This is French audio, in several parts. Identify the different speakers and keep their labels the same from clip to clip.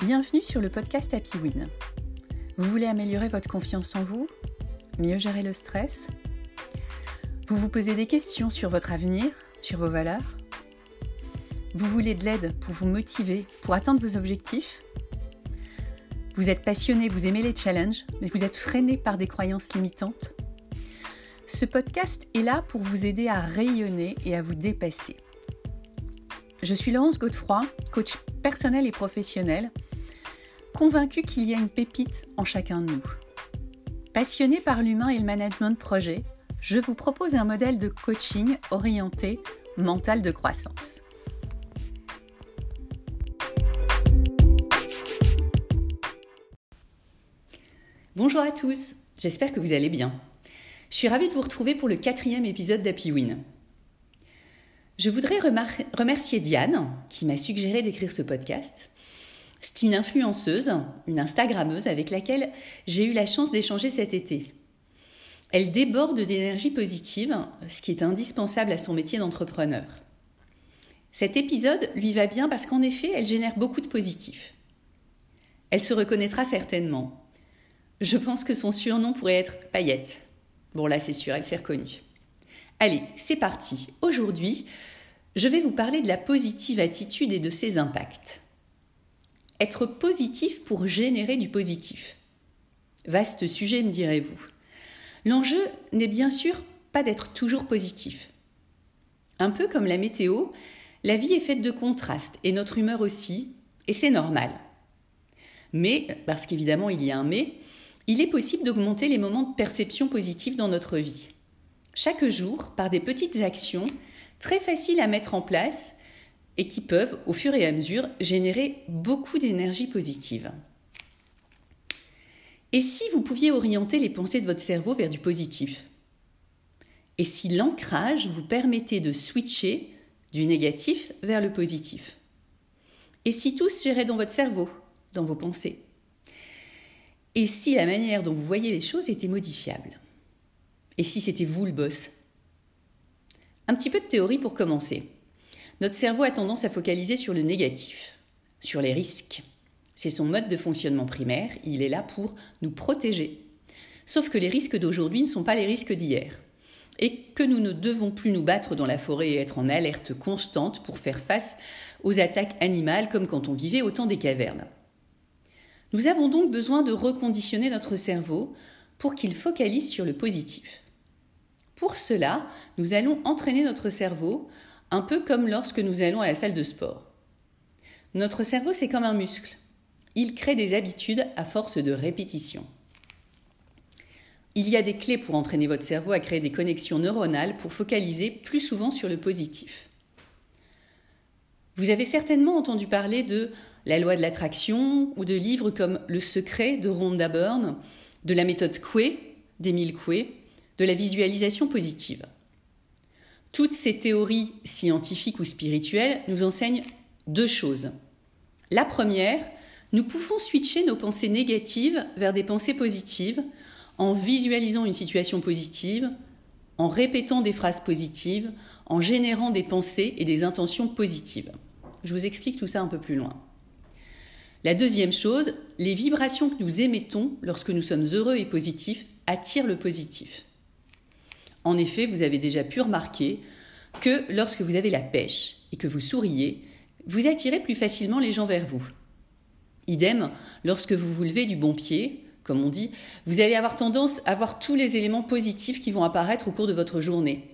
Speaker 1: Bienvenue sur le podcast Happy Win. Vous voulez améliorer votre confiance en vous Mieux gérer le stress? Vous vous posez des questions sur votre avenir, sur vos valeurs? Vous voulez de l'aide pour vous motiver, pour atteindre vos objectifs? Vous êtes passionné, vous aimez les challenges, mais vous êtes freiné par des croyances limitantes? Ce podcast est là pour vous aider à rayonner et à vous dépasser. Je suis Laurence Godefroy, coach personnel et professionnel convaincu qu'il y a une pépite en chacun de nous. Passionné par l'humain et le management de projet, je vous propose un modèle de coaching orienté mental de croissance. Bonjour à tous, j'espère que vous allez bien. Je suis ravie de vous retrouver pour le quatrième épisode d'Happy Win. Je voudrais remercier Diane qui m'a suggéré d'écrire ce podcast c'est une influenceuse, une Instagrammeuse avec laquelle j'ai eu la chance d'échanger cet été. Elle déborde d'énergie positive, ce qui est indispensable à son métier d'entrepreneur. Cet épisode lui va bien parce qu'en effet, elle génère beaucoup de positifs. Elle se reconnaîtra certainement. Je pense que son surnom pourrait être Paillette. Bon là, c'est sûr, elle s'est reconnue. Allez, c'est parti. Aujourd'hui, je vais vous parler de la positive attitude et de ses impacts. Être positif pour générer du positif. Vaste sujet, me direz-vous. L'enjeu n'est bien sûr pas d'être toujours positif. Un peu comme la météo, la vie est faite de contrastes et notre humeur aussi, et c'est normal. Mais, parce qu'évidemment il y a un mais, il est possible d'augmenter les moments de perception positive dans notre vie. Chaque jour, par des petites actions, très faciles à mettre en place, et qui peuvent, au fur et à mesure, générer beaucoup d'énergie positive. Et si vous pouviez orienter les pensées de votre cerveau vers du positif? Et si l'ancrage vous permettait de switcher du négatif vers le positif? Et si tout se gérait dans votre cerveau, dans vos pensées? Et si la manière dont vous voyez les choses était modifiable? Et si c'était vous le boss? Un petit peu de théorie pour commencer. Notre cerveau a tendance à focaliser sur le négatif, sur les risques. C'est son mode de fonctionnement primaire, il est là pour nous protéger. Sauf que les risques d'aujourd'hui ne sont pas les risques d'hier. Et que nous ne devons plus nous battre dans la forêt et être en alerte constante pour faire face aux attaques animales comme quand on vivait au temps des cavernes. Nous avons donc besoin de reconditionner notre cerveau pour qu'il focalise sur le positif. Pour cela, nous allons entraîner notre cerveau un peu comme lorsque nous allons à la salle de sport. Notre cerveau, c'est comme un muscle. Il crée des habitudes à force de répétition. Il y a des clés pour entraîner votre cerveau à créer des connexions neuronales pour focaliser plus souvent sur le positif. Vous avez certainement entendu parler de la loi de l'attraction ou de livres comme Le secret de Rhonda Byrne, de la méthode Coué d'Émile Coué, de la visualisation positive. Toutes ces théories scientifiques ou spirituelles nous enseignent deux choses. La première, nous pouvons switcher nos pensées négatives vers des pensées positives en visualisant une situation positive, en répétant des phrases positives, en générant des pensées et des intentions positives. Je vous explique tout ça un peu plus loin. La deuxième chose, les vibrations que nous émettons lorsque nous sommes heureux et positifs attirent le positif. En effet, vous avez déjà pu remarquer que lorsque vous avez la pêche et que vous souriez, vous attirez plus facilement les gens vers vous. Idem, lorsque vous vous levez du bon pied, comme on dit, vous allez avoir tendance à voir tous les éléments positifs qui vont apparaître au cours de votre journée.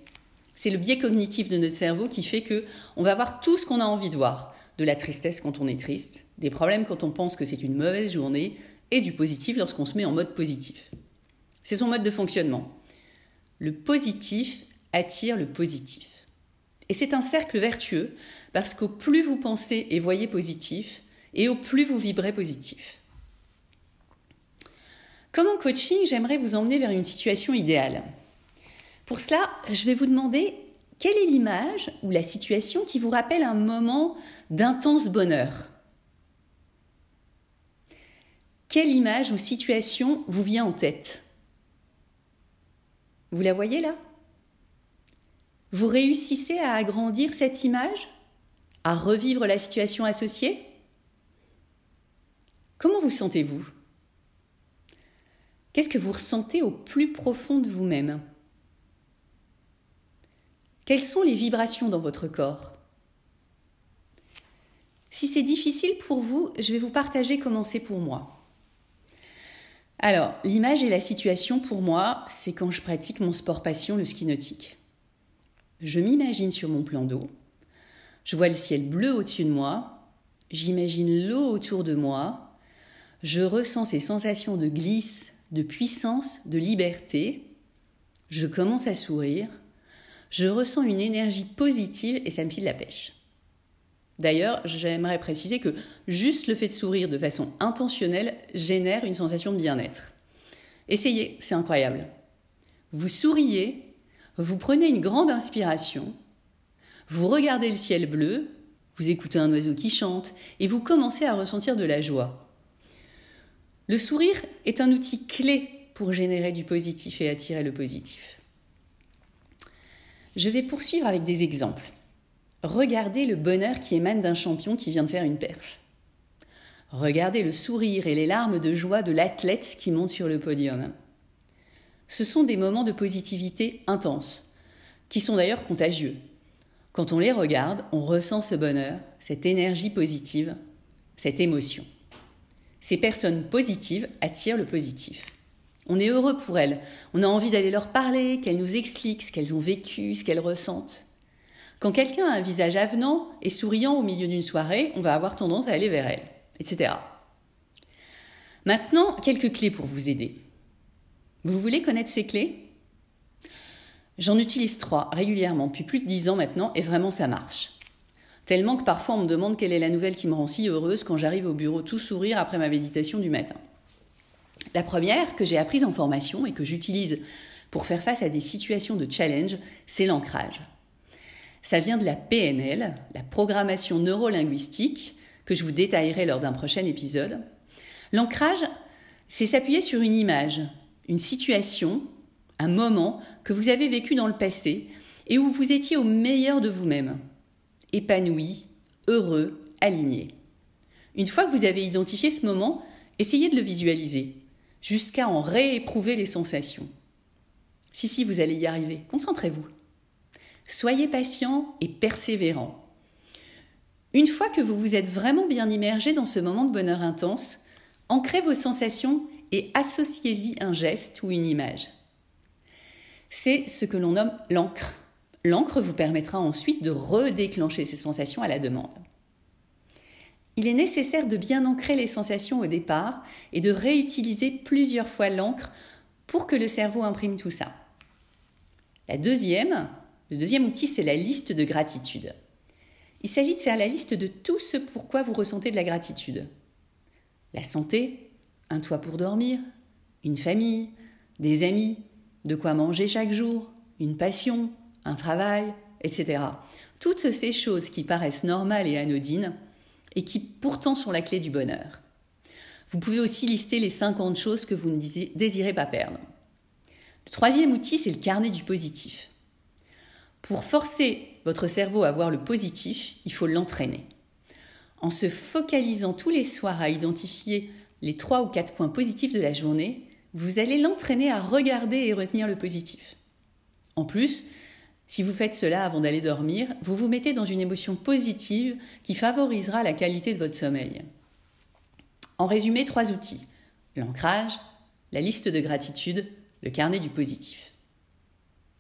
Speaker 1: C'est le biais cognitif de notre cerveau qui fait que on va voir tout ce qu'on a envie de voir, de la tristesse quand on est triste, des problèmes quand on pense que c'est une mauvaise journée et du positif lorsqu'on se met en mode positif. C'est son mode de fonctionnement. Le positif attire le positif. Et c'est un cercle vertueux parce qu'au plus vous pensez et voyez positif, et au plus vous vibrez positif. Comme en coaching, j'aimerais vous emmener vers une situation idéale. Pour cela, je vais vous demander quelle est l'image ou la situation qui vous rappelle un moment d'intense bonheur. Quelle image ou situation vous vient en tête? Vous la voyez là? Vous réussissez à agrandir cette image? À revivre la situation associée? Comment vous sentez-vous? Qu'est-ce que vous ressentez au plus profond de vous-même? Quelles sont les vibrations dans votre corps? Si c'est difficile pour vous, je vais vous partager comment c'est pour moi. Alors, l'image et la situation pour moi, c'est quand je pratique mon sport passion, le ski nautique. Je m'imagine sur mon plan d'eau, je vois le ciel bleu au-dessus de moi, j'imagine l'eau autour de moi, je ressens ces sensations de glisse, de puissance, de liberté, je commence à sourire, je ressens une énergie positive et ça me file la pêche. D'ailleurs, j'aimerais préciser que juste le fait de sourire de façon intentionnelle génère une sensation de bien-être. Essayez, c'est incroyable. Vous souriez, vous prenez une grande inspiration, vous regardez le ciel bleu, vous écoutez un oiseau qui chante et vous commencez à ressentir de la joie. Le sourire est un outil clé pour générer du positif et attirer le positif. Je vais poursuivre avec des exemples. Regardez le bonheur qui émane d'un champion qui vient de faire une perche. Regardez le sourire et les larmes de joie de l'athlète qui monte sur le podium. Ce sont des moments de positivité intenses, qui sont d'ailleurs contagieux. Quand on les regarde, on ressent ce bonheur, cette énergie positive, cette émotion. Ces personnes positives attirent le positif. On est heureux pour elles, on a envie d'aller leur parler, qu'elles nous expliquent ce qu'elles ont vécu, ce qu'elles ressentent. Quand quelqu'un a un visage avenant et souriant au milieu d'une soirée, on va avoir tendance à aller vers elle, etc. Maintenant, quelques clés pour vous aider. Vous voulez connaître ces clés? J'en utilise trois régulièrement depuis plus de dix ans maintenant et vraiment ça marche. Tellement que parfois on me demande quelle est la nouvelle qui me rend si heureuse quand j'arrive au bureau tout sourire après ma méditation du matin. La première, que j'ai apprise en formation et que j'utilise pour faire face à des situations de challenge, c'est l'ancrage. Ça vient de la PNL, la programmation neurolinguistique, que je vous détaillerai lors d'un prochain épisode. L'ancrage, c'est s'appuyer sur une image, une situation, un moment que vous avez vécu dans le passé et où vous étiez au meilleur de vous-même, épanoui, heureux, aligné. Une fois que vous avez identifié ce moment, essayez de le visualiser, jusqu'à en rééprouver les sensations. Si, si, vous allez y arriver, concentrez-vous. Soyez patient et persévérant. Une fois que vous vous êtes vraiment bien immergé dans ce moment de bonheur intense, ancrez vos sensations et associez-y un geste ou une image. C'est ce que l'on nomme l'encre. L'encre vous permettra ensuite de redéclencher ces sensations à la demande. Il est nécessaire de bien ancrer les sensations au départ et de réutiliser plusieurs fois l'encre pour que le cerveau imprime tout ça. La deuxième, le deuxième outil, c'est la liste de gratitude. Il s'agit de faire la liste de tout ce pourquoi vous ressentez de la gratitude. La santé, un toit pour dormir, une famille, des amis, de quoi manger chaque jour, une passion, un travail, etc. Toutes ces choses qui paraissent normales et anodines et qui pourtant sont la clé du bonheur. Vous pouvez aussi lister les 50 choses que vous ne désirez pas perdre. Le troisième outil, c'est le carnet du positif. Pour forcer votre cerveau à voir le positif, il faut l'entraîner. En se focalisant tous les soirs à identifier les trois ou quatre points positifs de la journée, vous allez l'entraîner à regarder et retenir le positif. En plus, si vous faites cela avant d'aller dormir, vous vous mettez dans une émotion positive qui favorisera la qualité de votre sommeil. En résumé, trois outils. L'ancrage, la liste de gratitude, le carnet du positif.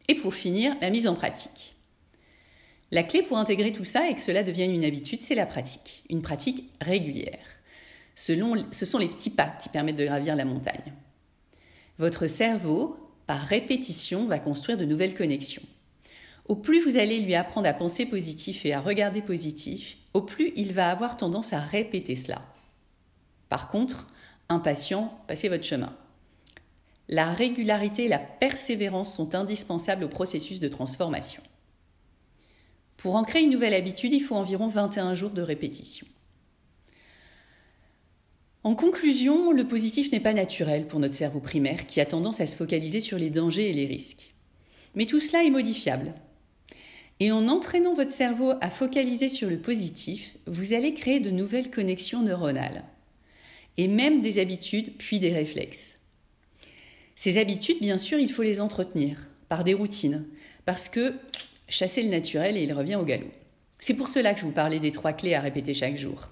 Speaker 1: Et pour finir, la mise en pratique. La clé pour intégrer tout ça et que cela devienne une habitude, c'est la pratique, une pratique régulière. Ce sont les petits pas qui permettent de gravir la montagne. Votre cerveau, par répétition, va construire de nouvelles connexions. Au plus vous allez lui apprendre à penser positif et à regarder positif, au plus il va avoir tendance à répéter cela. Par contre, impatient, passez votre chemin. La régularité et la persévérance sont indispensables au processus de transformation. Pour ancrer une nouvelle habitude, il faut environ 21 jours de répétition. En conclusion, le positif n'est pas naturel pour notre cerveau primaire qui a tendance à se focaliser sur les dangers et les risques. Mais tout cela est modifiable. Et en entraînant votre cerveau à focaliser sur le positif, vous allez créer de nouvelles connexions neuronales. et même des habitudes puis des réflexes. Ces habitudes, bien sûr, il faut les entretenir par des routines, parce que chasser le naturel et il revient au galop. C'est pour cela que je vous parlais des trois clés à répéter chaque jour.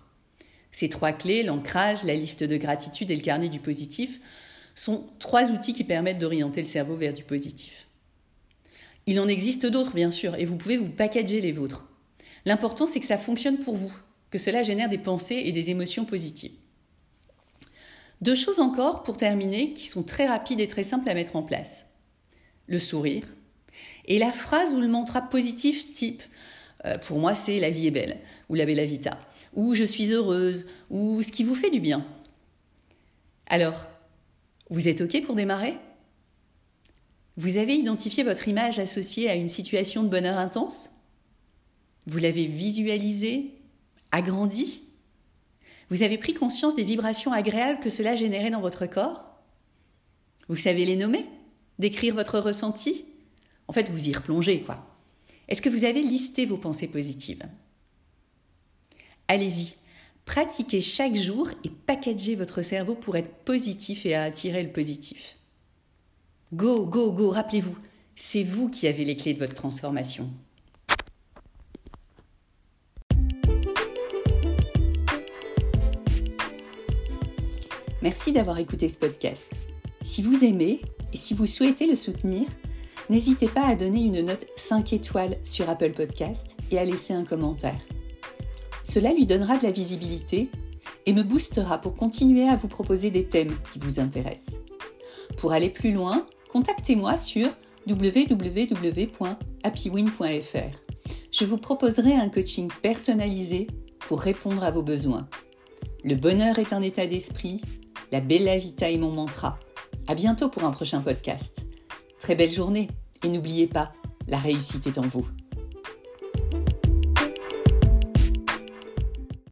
Speaker 1: Ces trois clés, l'ancrage, la liste de gratitude et le carnet du positif, sont trois outils qui permettent d'orienter le cerveau vers du positif. Il en existe d'autres, bien sûr, et vous pouvez vous packager les vôtres. L'important, c'est que ça fonctionne pour vous, que cela génère des pensées et des émotions positives. Deux choses encore pour terminer qui sont très rapides et très simples à mettre en place. Le sourire et la phrase ou le mantra positif type euh, pour moi c'est la vie est belle ou la bella vita ou je suis heureuse ou ce qui vous fait du bien. Alors, vous êtes OK pour démarrer? Vous avez identifié votre image associée à une situation de bonheur intense? Vous l'avez visualisée Agrandie? Vous avez pris conscience des vibrations agréables que cela générait dans votre corps? Vous savez les nommer? Décrire votre ressenti? En fait, vous y replongez, quoi. Est-ce que vous avez listé vos pensées positives? Allez-y, pratiquez chaque jour et packagez votre cerveau pour être positif et à attirer le positif. Go, go, go, rappelez-vous, c'est vous qui avez les clés de votre transformation. Merci d'avoir écouté ce podcast. Si vous aimez et si vous souhaitez le soutenir, n'hésitez pas à donner une note 5 étoiles sur Apple Podcast et à laisser un commentaire. Cela lui donnera de la visibilité et me boostera pour continuer à vous proposer des thèmes qui vous intéressent. Pour aller plus loin, contactez-moi sur www.happywin.fr. Je vous proposerai un coaching personnalisé pour répondre à vos besoins. Le bonheur est un état d'esprit, la bella vita est mon mantra. À bientôt pour un prochain podcast. Très belle journée et n'oubliez pas, la réussite est en vous.